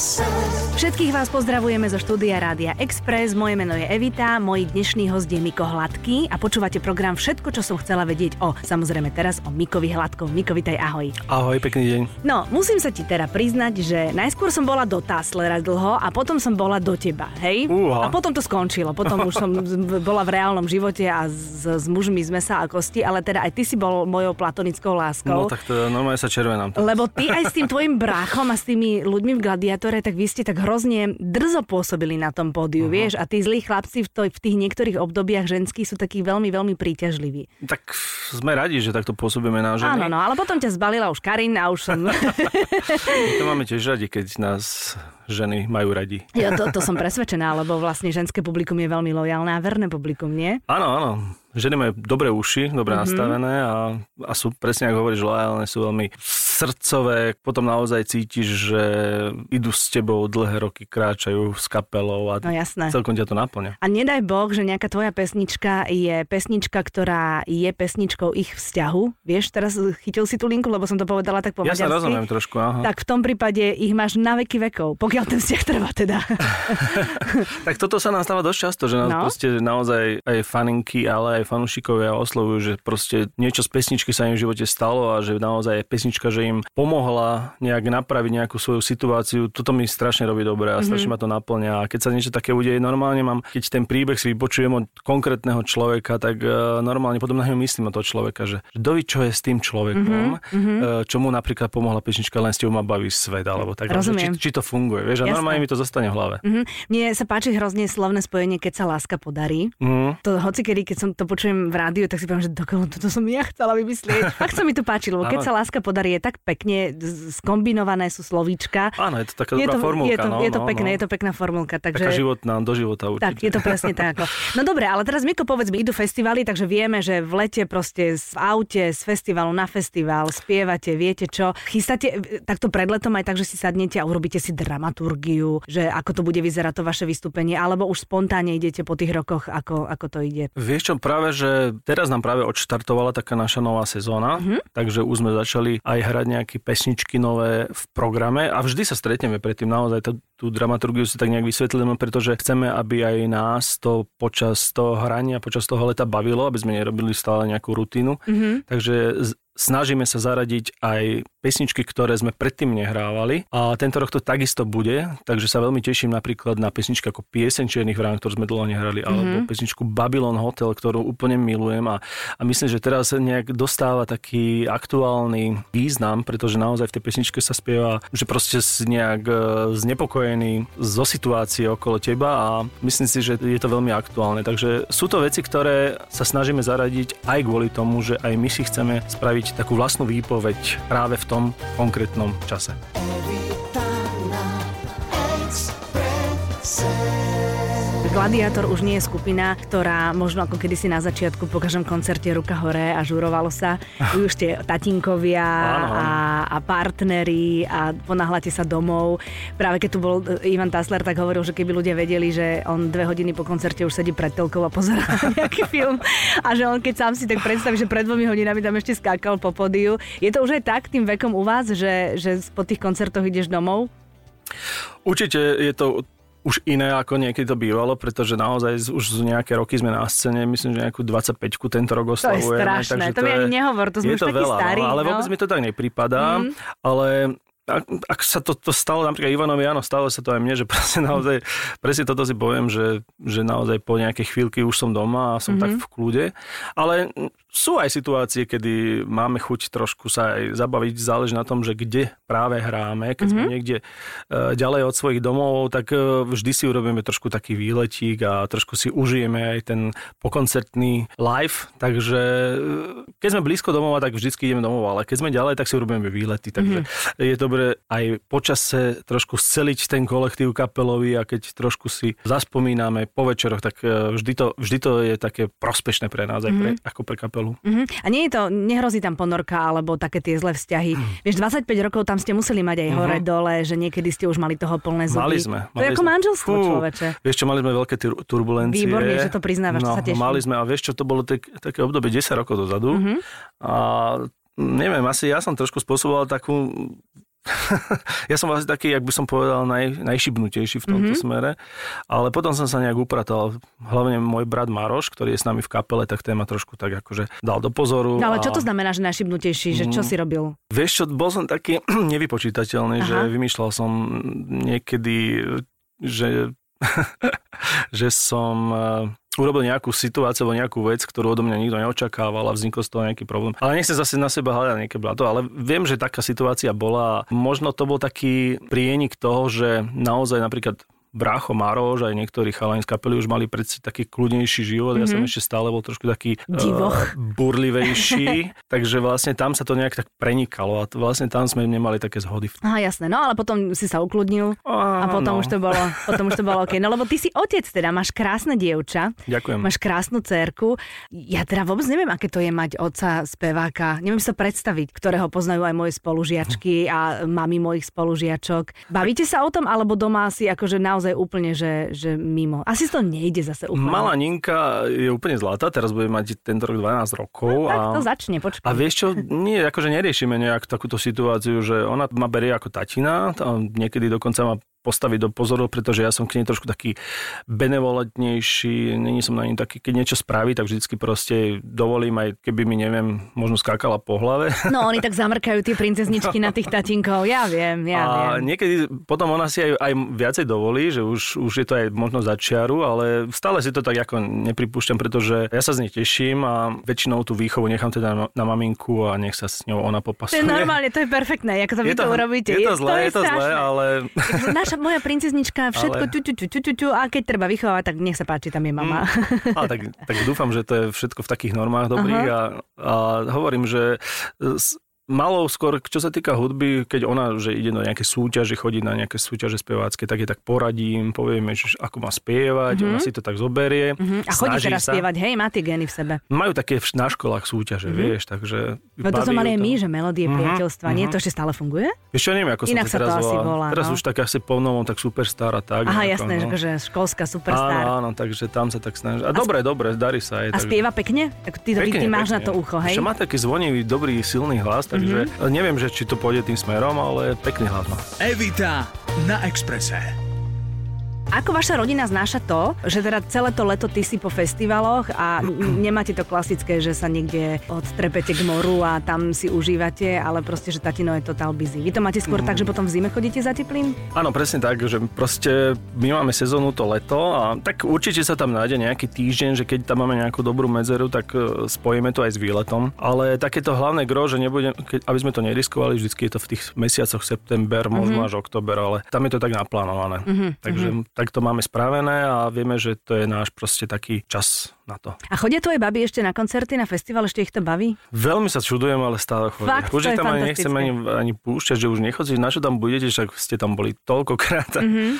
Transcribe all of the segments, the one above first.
Jesus. Všetkých vás pozdravujeme zo štúdia Rádia Express. Moje meno je Evita, môj dnešný host je Miko Hladký a počúvate program Všetko, čo som chcela vedieť o, samozrejme teraz o Mikovi Hladkom. Miko, vitaj, ahoj. Ahoj, pekný deň. No, musím sa ti teda priznať, že najskôr som bola do Taslera dlho a potom som bola do teba, hej? Uha. A potom to skončilo. Potom už som z- bola v reálnom živote a s, s mužmi sme sa a kosti, ale teda aj ty si bol mojou platonickou láskou. No tak to normálne sa červenám. Lebo ty aj s tým tvojim bráchom a s tými ľuďmi v Gladiátore, tak vy ste tak hrozne drzo pôsobili na tom pódiu, uh-huh. vieš? A tí zlí chlapci v, to, v tých niektorých obdobiach ženských sú takí veľmi, veľmi príťažliví. Tak sme radi, že takto pôsobíme na ženy. Áno, no, ale potom ťa zbalila už Karin a už som... To máme tiež radi, keď nás ženy majú radi. ja to, to som presvedčená, lebo vlastne ženské publikum je veľmi lojálne a verné publikum, nie? Áno, áno. Ženy majú dobré uši, dobre Mhm. mm-hmm. nastavené a, a sú presne, ako hovoríš, lojálne, sú veľmi srdcové. Potom naozaj cítiš, že idú s tebou dlhé roky, kráčajú s kapelou a No jasné. celkom ťa to naplňa. A nedaj Boh, že nejaká tvoja pesnička je pesnička, ktorá je pesničkou ich vzťahu. Vieš, teraz chytil si tú linku, lebo som to povedala tak po Ja sa maďarsky. rozumiem trošku, aha. Tak v tom prípade ich máš na veky vekov, pokiaľ ten vzťah trvá teda. Tak toto sa nám stáva dosť často, že nás No. proste naozaj aj faninky, ale aj fanúšikovia oslovujú, že proste niečo z pesničky sa im v živote stalo a že naozaj pesnička, že im pomohla nejak napraviť nejakú svoju situáciu. Toto mi strašne robí dobre a strašne Mhm. ma to naplňa. A keď sa niečo také udeje, normálne mám, keď ten príbeh si vypočujem od konkrétneho človeka, tak uh, normálne potom na ňo myslím od toho človeka, že dovi, čo je s tým človekom, Mhm, uh, čo mu napríklad pomohla pesnička Len s tebou ma baví svet, alebo tak. že Rozumiem. Či, či to funguje, vieš, a Jasné. normálne mi to zostane v hlave. Mhm. Mne sa páči hrozne slovné spojenie, keď sa láska podarí. Mm. To hoci kedy, keď som to počujem v rádiu, tak si poviem, že dokoľu toto som ja chcela vymyslieť. Fakt sa mi to páči, lebo keď sa láska podarí, je tak pekne skombinované sú slovíčka. Áno, je to taká je dobrá to, formulka. je to, no, je to no, pekné, no. je to pekná formulka. Takže... Taká životná, do života určite. Tak, je to presne tak. Ako. No dobre, ale teraz Miko, povedz mi, idú festivaly, takže vieme, že v lete proste v aute z festivalu na festival spievate, viete čo. Chystáte e, takto pred letom aj tak, že si sadnete a urobíte si dramaturgiu, že ako to bude vyzerať to vaše vystúpenie, alebo už spontánne idete po tých rokoch, ako, ako to ide. Vieš čo, práve, že teraz nám práve odštartovala taká naša nová sezóna, Mhm. mm-hmm. takže už sme začali aj hrať nejaké pesničky nové v programe a vždy sa stretneme predtým naozaj tú, tú dramaturgiu si tak nejak vysvetlíme, pretože chceme, aby aj nás to počas toho hrania, počas toho leta bavilo, aby sme nerobili stále nejakú rutinu. Mhm. Takže snažíme sa zaradiť aj pesničky, ktoré sme predtým nehrávali. A tento rok to takisto bude, takže sa veľmi teším napríklad na pesničku ako Pieseň Čiernych vrán, ktorú sme dlho nehrali, alebo pesničku Babylon Hotel, ktorú úplne milujem. A, a myslím, že teraz nejak dostáva taký aktuálny význam, pretože naozaj v tej pesničke sa spieva, že proste si nejak e, znepokojený zo situácie okolo teba a myslím si, že je to veľmi aktuálne. Takže sú to veci, ktoré sa snažíme zaradiť aj kvôli tomu, že aj my si chceme spraviť takú vlastnú výpoveď práve v tom konkrétnom čase. Gladiátor už nie je skupina, ktorá možno ako kedysi na začiatku po každom koncerte ruka hore a žurovalo sa. Vy už ste tatinkovia a, a partneri a ponáhľate sa domov. Práve keď tu bol e, Ivan Tasler, tak hovoril, že keby ľudia vedeli, že on dve hodiny po koncerte už sedí pred telkou a pozerá nejaký film a že on keď sám si tak predstaví, že pred dvomi hodinami tam ešte skákal po podiu. Je to už aj tak tým vekom u vás, že, že po tých koncertoch ideš domov? Určite je to už iné, ako niekedy to bývalo, pretože naozaj už z nejaké roky sme na scéne, myslím, že nejakú 25 tento rok To je oslavujeme. strašné, takže to mi ani nehovor, to sme je už to takí veľa, starí. No, ale no. vôbec mi to tak nepripadá, mm. ale ak, ak sa to, to stalo napríklad Ivanovi, áno, stalo sa to aj mne, že proste naozaj, presne toto si poviem, že, že naozaj po nejakej chvíľky už som doma a som mm-hmm. tak v kľude, ale sú aj situácie, kedy máme chuť trošku sa aj zabaviť, záleží na tom, že kde práve hráme, keď mm-hmm. sme niekde uh, ďalej od svojich domov, tak uh, vždy si urobíme trošku taký výletík a trošku si užijeme aj ten pokoncertný live, takže uh, keď sme blízko domova, tak vždycky ideme domov, ale keď sme ďalej, tak si urobíme výlety, takže mm-hmm. je dobre aj počase trošku sceliť ten kolektív kapelový a keď trošku si zaspomíname po večeroch, tak uh, vždy to, vždy to je také prospešné pre nás, aj pre, mm-hmm. ako pre kapelu. Uh-huh. A nie je to, nehrozí tam ponorka alebo také tie zlé vzťahy. Vieš, 25 rokov tam ste museli mať aj Mhm. hore dole, že niekedy ste už mali toho plné zuby. Mali sme. To je mali ako sme. manželstvo, Fú, človeče. Vieš čo, mali sme veľké tur- turbulencie. Výborne, že to priznávaš, no, sa teším. Mali sme, a vieš čo, to bolo tak, také obdobie 10 rokov dozadu. Mhm. A neviem, asi ja som trošku spôsoboval takú ja som vlastne taký, jak by som povedal, naj, najšibnutejší v tomto mm-hmm. smere, ale potom som sa nejak upratal. Hlavne môj brat Maroš, ktorý je s nami v kapele, tak téma trošku tak akože dal do pozoru. No ale a... čo to znamená, že najšibnutejší? Že čo mm. si robil? Vieš čo, bol som taký nevypočítateľný, Aha. že vymýšľal som niekedy, že že som urobil nejakú situáciu alebo nejakú vec, ktorú odo mňa nikto neočakával a vznikol z toho nejaký problém. Ale nechcem zase na seba hľadať nejaké blato, ale viem, že taká situácia bola. Možno to bol taký prienik toho, že naozaj napríklad brácho Maroš, aj niektorí chalani z kapely už mali predsa taký kľudnejší život, mm-hmm. ja som mhm. ešte stále bol trošku taký uh, burlivejší, takže vlastne tam sa to nejak tak prenikalo a to vlastne tam sme nemali také zhody. Aha, jasné, no ale potom si sa ukludnil a, a potom, no. už to bolo, potom už to bolo OK. No lebo ty si otec teda, máš krásne dievča. Ďakujem. Máš krásnu cerku. Ja teda vôbec neviem, aké to je mať otca speváka. Neviem sa predstaviť, ktorého poznajú aj moje spolužiačky a mami mojich spolužiačok. Bavíte sa o tom, alebo doma si akože naozaj naozaj úplne, že, že mimo. Asi to nejde zase úplne. Malá Ninka je úplne zlatá, teraz bude mať tento rok 12 rokov. No, tak to začne, počkaj. A vieš čo, nie, akože neriešime nejak takúto situáciu, že ona ma berie ako tatina, niekedy dokonca ma postaviť do pozoru, pretože ja som k nej trošku taký benevolentnejší, není som na nej taký, keď niečo spraví, tak vždycky proste dovolím, aj keby mi, neviem, možno skákala po hlave. No, oni tak zamrkajú tie princezničky na tých tatinkov, ja viem, ja a viem. niekedy potom ona si aj, aj viacej dovolí, že už, už je to aj možno začiaru, ale stále si to tak ako nepripúšťam, pretože ja sa z nej teším a väčšinou tú výchovu nechám teda na, na maminku a nech sa s ňou ona popasuje. To je normálne, to je perfektné, ako to vy to, to urobíte. Je to zlé, je, je to zlé, ale... naša moja princeznička, všetko ale... tu, tu, tu, tu, tu, tu, a keď treba vychovať, tak nech sa páči, tam je mama. Mm. A tak, tak dúfam, že to je všetko v takých normách dobrých a, a hovorím, že malou skôr, čo sa týka hudby, keď ona, že ide do nejaké súťaže, chodí na nejaké súťaže spevácké, tak je tak poradím, povieme, že ako má spievať, mm-hmm. ona si to tak zoberie. Mm-hmm. A chodí teraz sa. spievať, hej, má tie geny v sebe. Majú také na školách súťaže, mm-hmm. vieš, takže... No to sme mali aj my, že melódie mm-hmm. priateľstva, mm-hmm. nie? To ešte stále funguje? Ešte neviem, ako Inak sa to teraz to asi volá. Teraz no? už tak asi po novom, tak superstar a tak. Aha, jasné, no. že školská superstar. Áno, áno, takže tam sa tak snaží. A, a dobre, dobre, darí sa aj. A takže... spieva pekne? Ty, ty, ty máš na to ucho, hej? Ešte má taký zvonivý, dobrý, silný hlas, takže mm-hmm. neviem, že či to pôjde tým smerom, ale pekný hlas má. Evita na Exprese. Ako vaša rodina znáša to, že teda celé to leto ty si po festivaloch a nemáte to klasické, že sa niekde odtrepete k moru a tam si užívate, ale proste, že tatino je total busy. Vy to máte skôr mm. tak, že potom v zime chodíte za teplým? Áno, presne tak, že proste my máme sezónu to leto a tak určite sa tam nájde nejaký týždeň, že keď tam máme nejakú dobrú medzeru, tak e, spojíme to aj s výletom. Ale takéto hlavné gro, že nebudem, keď, aby sme to neriskovali, vždycky je to v tých mesiacoch september, možno mm-hmm. až október, ale tam je to tak naplánované. Mm-hmm. Takže mm-hmm tak to máme spravené a vieme, že to je náš proste taký čas na to. A chodia tvoje baby ešte na koncerty, na festival, ešte ich to baví? Veľmi sa čudujem, ale stále chodia. Fakt, už ich tam ani nechcem ani, ani púšťať, že už nechodzí, na čo tam budete, však ste tam boli toľkokrát. Mm-hmm.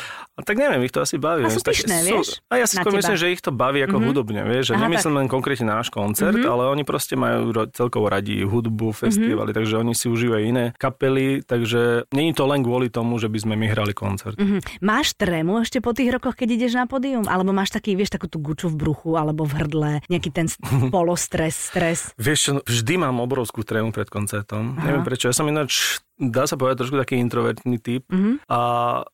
A tak neviem, ich to asi baví. A sú pyšné, vieš? A ja si skôr myslím, že ich to baví ako mm-hmm. hudobne, vieš, že Aha, nemyslím tak. len konkrétne náš koncert, mm-hmm. ale oni proste majú celkovo radi hudbu, festivaly, mm-hmm. takže oni si užívajú iné kapely, takže není to len kvôli tomu, že by sme my hrali koncert. Mm-hmm. Máš trému ešte po tých rokoch keď ideš na pódium? Alebo máš taký, vieš, takú tú guču v bruchu, alebo v hrdle, nejaký ten polostres, stres? Vieš, vždy mám obrovskú trému pred koncertom. Aha. Neviem prečo. Ja som ináč dá sa povedať, trošku taký introvertný typ. Mm-hmm. A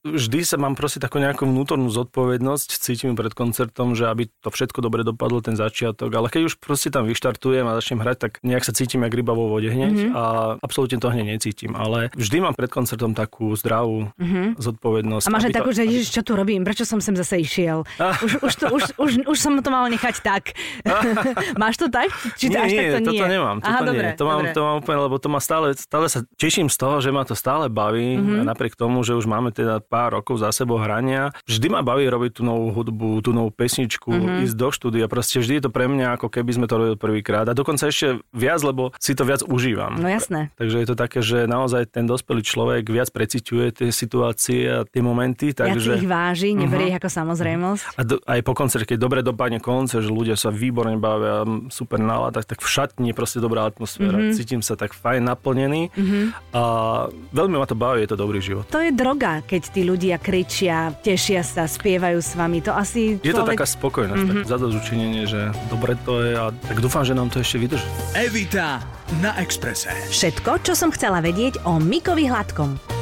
vždy sa mám proste takú nejakú vnútornú zodpovednosť, cítim pred koncertom, že aby to všetko dobre dopadlo, ten začiatok. Ale keď už proste tam vyštartujem a začnem hrať, tak nejak sa cítim jak ryba vo vode hneď mm-hmm. a absolútne to hneď necítim. Ale vždy mám pred koncertom takú zdravú mm-hmm. zodpovednosť. A máš aj takú, že ježiš, čo tu robím, prečo som sem zase išiel? Už, už, to, už, už, už som to mal nechať tak. máš to tak? Či nie, až nie, tak to nie? toto nemám. Toto Aha, nie. Dobre, to, mám, dobre. to mám úplne, lebo to ma stále, stále sa teším z toho, toho, že ma to stále baví, mm-hmm. napriek tomu, že už máme teda pár rokov za sebou hrania. Vždy ma baví robiť tú novú hudbu, tú novú pesničku, mm-hmm. ísť do štúdia. Proste vždy je to pre mňa ako keby sme to robili prvýkrát. A dokonca ešte viac, lebo si to viac užívam. No jasné. Takže je to také, že naozaj ten dospelý človek viac preciťuje tie situácie a tie momenty. Takže... Viac ich váži, neberie uh-huh. ako samozrejmosť. A do, aj po koncerte, keď dobre dopadne koncert, že ľudia sa výborne bavia, super nálada, tak, tak v šatni je proste dobrá atmosféra. Mm-hmm. Cítim sa tak fajn naplnený. Mm-hmm. A veľmi ma to baví, je to dobrý život. To je droga, keď tí ľudia kričia, tešia sa, spievajú s vami. To asi Je to taká spokojnosť, mm-hmm. tak zadozučinenie, že dobre to je a tak dúfam, že nám to ešte vydrží. Evita na Exprese. Všetko, čo som chcela vedieť o Mikovi Hladkom.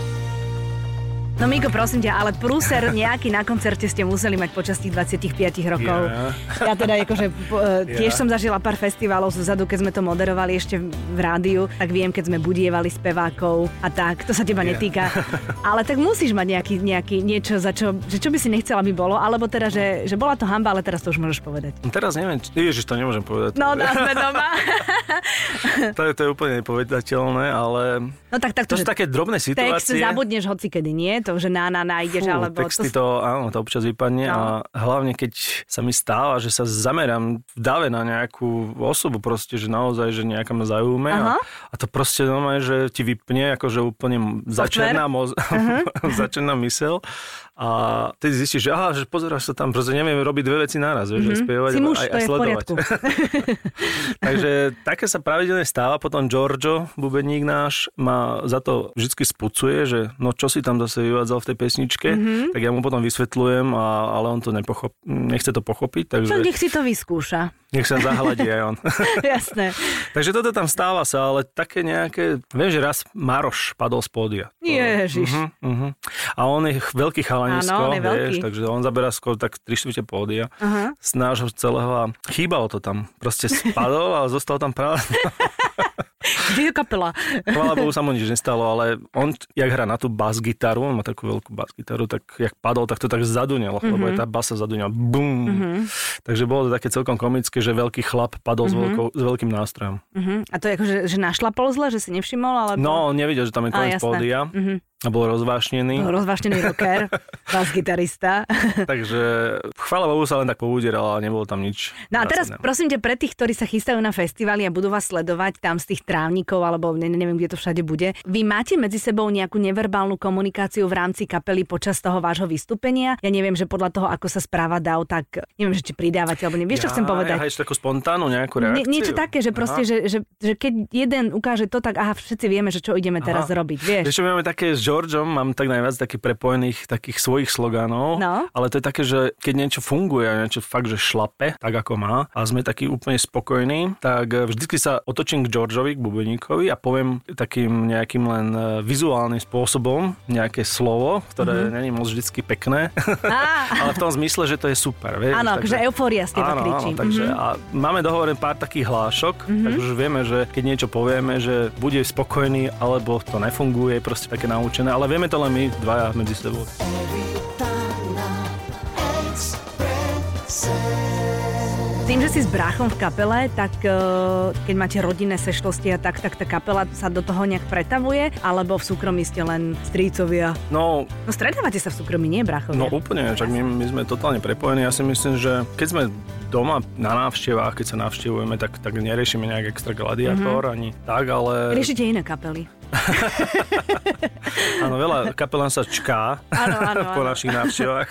No Miko, prosím ťa, ale prúser nejaký na koncerte ste museli mať počas tých 25 rokov. Ja. Ja teda akože e, tiež Ja. som zažila pár festivalov zozadu, keď sme to moderovali ešte v rádiu, tak viem, keď sme budievali spevákov a tak, to sa teba Ja. netýka. Ale tak musíš mať nejaký, nejaký niečo, za čo, že čo by si nechcela, aby bolo, alebo teda, že, že bola to hamba, ale teraz to už môžeš povedať. Teraz neviem, či- ježiš, to nemôžem povedať. No, dá sme doma. To, je, to je úplne nepovedateľné, ale No tak takto, to sú že také drobné text situácie. zabudneš hoci kedy, nie? To, že na, na, nájdeš, Fú, alebo... texty to... áno, to občas vypadne No. a hlavne keď sa mi stáva, že sa zamerám v dave na nejakú osobu proste, že naozaj, že nejaká ma zaujíma a, a to proste normálne, že ti vypne, akože úplne začerná, moz... začerná mysel a ty zistíš, že aha, že pozeráš sa tam, proste neviem robiť dve veci naraz, vieš, mm-hmm. spievať. Si muž, aj, aj sledovať. Takže také sa pravidelne stáva, potom Giorgio, bubeník náš, ma za to vždy spucuje, že no čo si tam zase vyvádzal v tej pesničke, Mhm. mm-hmm. tak ja mu potom vysvetľujem, a, ale on to nepochop, nechce to pochopiť, takže Čo nech si to vyskúša. nech sa zahladí aj on. Jasné. takže toto tam stáva sa, ale také nejaké, viem, že raz Maroš padol z pódia. Ježiš. Mhm, mhm. A on je veľký chalanisko, Áno, vieš, takže on zaberá skôr tak 3 štvrte pódia Aha. z nášho celého a chýbalo to tam. Proste spadol a zostal tam práve Kde je kapela? Chvála Bohu sa mu nič nestalo, ale on, jak hrá na tú bas-gitaru, on má takú veľkú bas-gitaru, tak jak padol, tak to tak zadunelo, mm-hmm. lebo je tá basa zadunela. Bum. Mm-hmm. Takže bolo to také celkom komické, že veľký chlap padol mm-hmm. s, veľkou, s veľkým nástrojom. Uh-huh. A to je ako, že, že našlapol zle, že si nevšimol, alebo... No, on nevidel, že tam je koniec pódia Mhm. A bol rozvášnený. Rozvášnený rocker, bas-gitarista. Takže chvála Bohu sa len tak poudieral, ale nebolo tam nič. No a teraz zásadné. prosím ťa, pre tých, ktorí sa chystajú na festivaly a budú vás sledovať tam z tých trávnikov, alebo ne, neviem, kde to všade bude, vy máte medzi sebou nejakú neverbálnu komunikáciu v rámci kapely počas toho vášho vystúpenia? Ja neviem, že podľa toho, ako sa správa DAO, tak neviem, že či pridávate, alebo neviem, vieš, čo chcem povedať? Ja, takú spontánnu nejakú Nie, reakciu. niečo také, že proste, že, že, že keď jeden ukáže to, tak aha, všetci vieme, že čo ideme teraz Aha. robiť, vieš. My máme také Georgeom, mám tak najviac takých prepojených takých svojich slogánov, No. ale to je také, že keď niečo funguje niečo fakt, že šlape, tak ako má a sme takí úplne spokojní, tak eh, vždycky sa otočím k Georgeovi, k bubeníkovi a poviem takým nejakým len eh, vizuálnym spôsobom nejaké slovo, ktoré mm-hmm. není moc vždycky pekné, ale v tom zmysle, že to je super. Vieš? áno, Takže- že eufória z teba Áno, áno, takže Mhm. a máme dohovorené pár takých hlášok, mm-hmm. takže už vieme, že keď niečo povieme, že bude spokojný, alebo to nefunguje, proste také naučené, ale vieme to len my dvaja medzi sebou. Tým, že si s bráchom v kapele, tak eh, keď máte rodinné sešlosti a tak, tak tá kapela sa do toho nejak pretavuje, alebo v súkromí ste len strícovia. No, No stretávate sa v súkromí, nie bráchovia? no úplne, čak my, my sme totálne prepojení. Ja si myslím, že keď sme doma na návštevách, keď sa navštevujeme, tak, tak neriešime nejak extra gladiátor mm-hmm. ani tak, ale Riešite iné kapely. áno, veľa kapelán sa čká Áno, áno, po áno. našich návštevách.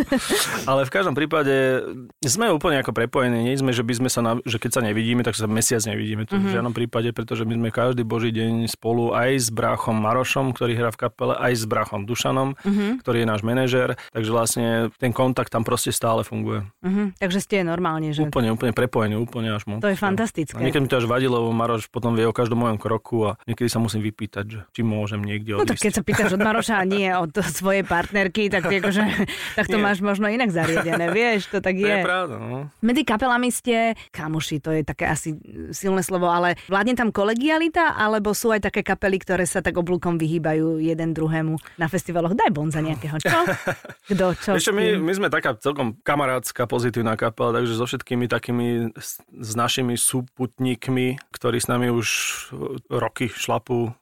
Ale v každom prípade sme úplne ako prepojení. Nie sme, že by sme sa, na, že keď sa nevidíme, tak sa mesiac nevidíme. To Mhm. v žiadnom prípade, pretože my sme každý boží deň spolu aj s bráchom Marošom, ktorý hrá v kapele, aj s bráchom Dušanom, Mhm. ktorý je náš manažér. Takže vlastne ten kontakt tam proste stále funguje. Mhm, takže ste normálne, že... Úplne, úplne prepojení, úplne až moc. To je fantastické. A niekedy mi to až vadilo, Maroš potom vie o každom mojom kroku a niekedy sa musím vypýtať, že či môžem niekde No odísť. tak keď sa pýtaš od Maroša a nie od svojej partnerky, tak, akože, tak to Nie. máš možno inak zariadené, vieš, to tak To je je. pravda, no. Medzi kapelami ste kamoši, to je také asi silné slovo, ale vládne tam kolegialita, alebo sú aj také kapely, ktoré sa tak oblúkom vyhýbajú jeden druhému na festivaloch? Daj bonza nejakého, čo? Kto, čo? Ešte my, my sme taká celkom kamarátska, pozitívna kapela, takže so všetkými takými, s, s našimi súputníkmi, ktorí s nami už roky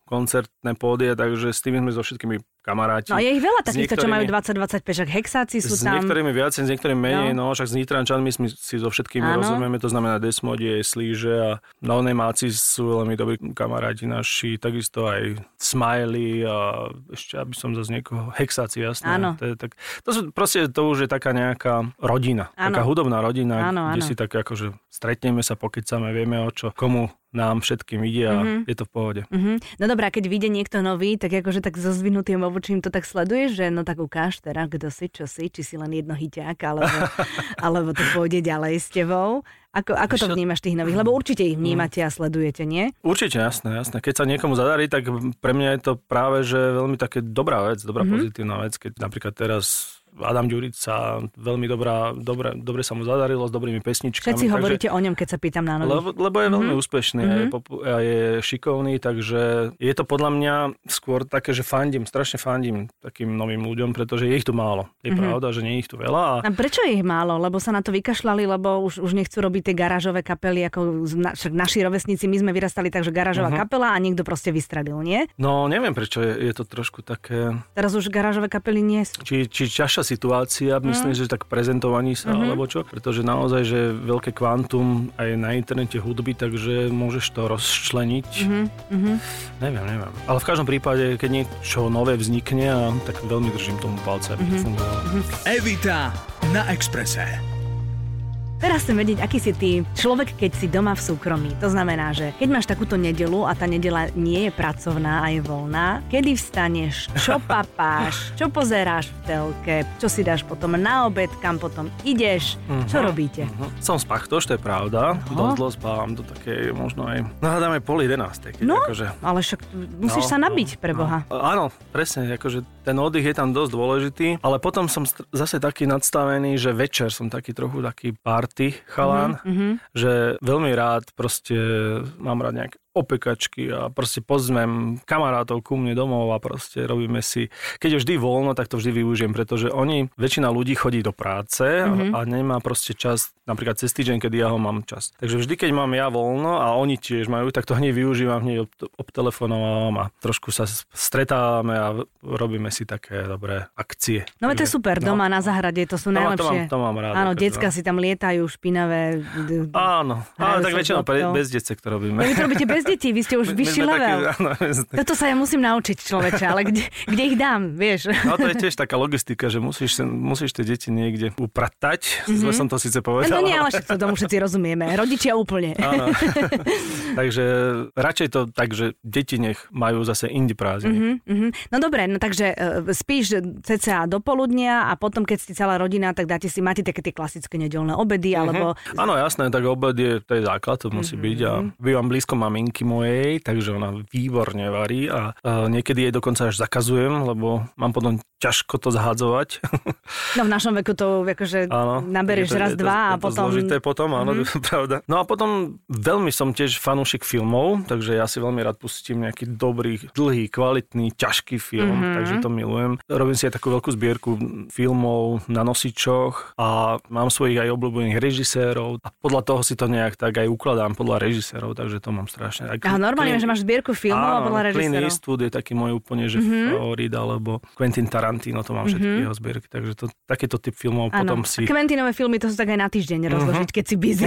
koncertné pódie, takže s tými sme so všetkými kamaráti. No je ich veľa S takýchto, čo majú niektorými- 20-25, však hexáci sú s tam. niektorými viac, s niektorými menej, no, však s Nitrančanmi my si so všetkými Áno. rozumieme, to znamená Desmodie, Slíže a Nonemáci sú veľmi dobrí kamaráti naši, takisto aj Smiley a ešte, aby som zase niekoho, Hexáci, jasné. Áno. To, je tak, to sú proste, to už je taká nejaká rodina, Áno. taká hudobná rodina, Áno, kde áno. si tak akože stretneme sa, pokecame, vieme o čo, komu nám všetkým ide a mm-hmm. je to v pohode. Mm-hmm. No dobrá, keď vyjde niekto nový, tak akože tak so zvinutým obočím to tak sleduješ, že no tak ukáž teraz, kto si, čo si, či si len jedno hyťák, alebo, alebo to pôjde ďalej s tebou. Ako, ako to vnímaš tých nových? Lebo určite ich vnímate a sledujete, nie? Určite, jasné, jasné. Keď sa niekomu zadarí, tak pre mňa je to práve, že veľmi také dobrá vec, dobrá mm-hmm. pozitívna vec. Keď napríklad teraz Adam Ďurica, veľmi dobrá, dobre, dobre sa mu zadarilo s dobrými pesničkami. Všetci takže, hovoríte o ňom, keď sa pýtam na nových. Lebo, lebo je veľmi mm-hmm. úspešný mm-hmm. a, je, mhm. a je šikovný, takže je to podľa mňa skôr také, že fandím, strašne fandím takým novým ľuďom, pretože je ich tu málo. Je mm-hmm. pravda, že nie je ich tu veľa. A... a prečo je ich málo? Lebo sa na to vykašľali, lebo už, už nechcú robiť tie garážové kapely, ako na, však naši rovesníci, my sme vyrastali tak, že garážová mm-hmm. kapela a niekto proste vystradil, nie? No, neviem prečo je, je to trošku také... Teraz už garážové kapely nie sú. Či, či ťažšia situácia, myslím, mm. že tak prezentovaní sa, mm-hmm. alebo čo. Pretože naozaj, že veľké kvantum aj na internete hudby, takže môžeš to rozčleniť. Mm-hmm. Neviem, neviem. Ale v každom prípade, keď niečo nové vznikne, tak veľmi držím tomu palce, aby mm-hmm. to fungovalo. Evita na Exprese. Teraz chcem vedieť, aký si ty človek, keď si doma v súkromí. To znamená, že keď máš takúto nedelu a tá nedela nie je pracovná a je voľná, kedy vstaneš, čo papáš, čo pozeráš v telke, čo si dáš potom na obed, kam potom ideš, uh-huh, čo robíte? Uh-huh. Som spachtoš, to je pravda. Uh-huh. Dosť dlho spávam do také možno aj, no hádame pol jedenástej. No, akože... ale však musíš no, sa nabiť no, pre Boha. No. Áno, presne, akože ten oddych je tam dosť dôležitý, ale potom som zase taký nadstavený, že večer som taký trochu taký pár party chalán, mm-hmm. že veľmi rád proste mám rád nejaké opekačky a proste pozmem kamarátov ku mne domov a proste robíme si, keď je vždy voľno, tak to vždy využijem, pretože oni, väčšina ľudí chodí do práce mm-hmm. a, a nemá proste čas, napríklad cez týždeň, kedy ja ho mám čas. Takže vždy, keď mám ja voľno a oni tiež majú, tak to hneď využívam, hneď obtelefonovávam a trošku sa stretávame a robíme si také dobré akcie. No to je super, no, doma na zahrade, to sú to najlepšie. To mám, to mám rád. Áno, decka no. si tam lietajú, špinavé. Áno, ale tak väčšinou bez decek to robíme. Ja, vy to robíte bez bez detí, vy ste už vyšší level. Áno, Toto sa ja musím naučiť človeče, ale kde, kde ich dám, vieš? No to je tiež taká logistika, že musíš, musíš tie deti niekde upratať. Mm-hmm. Zle som to síce povedal. No nie, ale to tomu všetci rozumieme. Rodičia úplne. Áno. takže radšej to tak, že deti nech majú zase indi prázdniny. Mm-hmm, No dobre, no takže uh, spíš cca do poludnia a potom, keď ste celá rodina, tak dáte si, máte také tie klasické nedelné obedy, mm-hmm. alebo... Áno, jasné, tak obed je, to je základ, to musí mm-hmm. byť a bývam blízko maminky maminky mojej, takže ona výborne varí a, a niekedy jej dokonca až zakazujem, lebo mám potom ťažko to zhádzovať. No v našom veku to akože áno, naberieš to, raz, to, dva a potom... zložité potom, áno, mm-hmm. pravda. No a potom veľmi som tiež fanúšik filmov, takže ja si veľmi rád pustím nejaký dobrý, dlhý, kvalitný, ťažký film, mm-hmm. takže to milujem. Robím si aj takú veľkú zbierku filmov na nosičoch a mám svojich aj obľúbených režisérov a podľa toho si to nejak tak aj ukladám podľa režisérov, takže to mám strašne strašne. A normálne, Clint, že máš zbierku filmov áno, a podľa režisérov. Clint Eastwood je taký môj úplne, že mm-hmm. favorit, alebo Quentin Tarantino, to mám všetky mm-hmm. jeho zbierky, takže to, takýto typ filmov áno. potom si... A Quentinové filmy to sú tak aj na týždeň mhm. rozložiť, mm-hmm. keď si busy.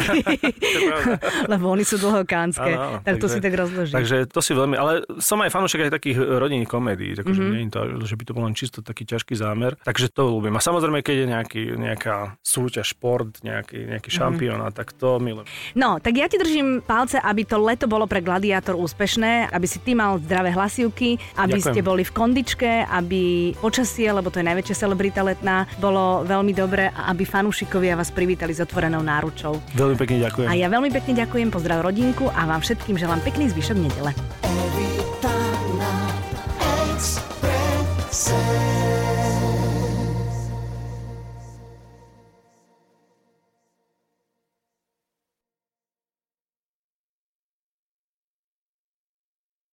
Lebo oni sú dlhokánske, áno, áno, tak takže, to si tak rozloží. Takže to si veľmi, ale som aj fanúšek aj takých rodinných komédií, takže mm-hmm. nie je to, že by to bol len čisto taký ťažký zámer, takže to ľúbim. A samozrejme, keď je nejaký, nejaká súťaž, šport, nejaký, nejaký mhm. šampiónat, mm-hmm. tak to milujem. No, tak ja ti držím palce, aby to leto bolo pre Gladiátor úspešné aby si ty mal zdravé hlasivky, aby Ďakujem. ste boli v kondičke, aby počasie, lebo to je najväčšia celebrita letná, bolo veľmi dobré a aby fanúšikovia vás privítali s otvorenou náručou. Veľmi pekne ďakujem. A ja veľmi pekne ďakujem, pozdrav rodinku a vám všetkým želám pekný zvyšok nedele.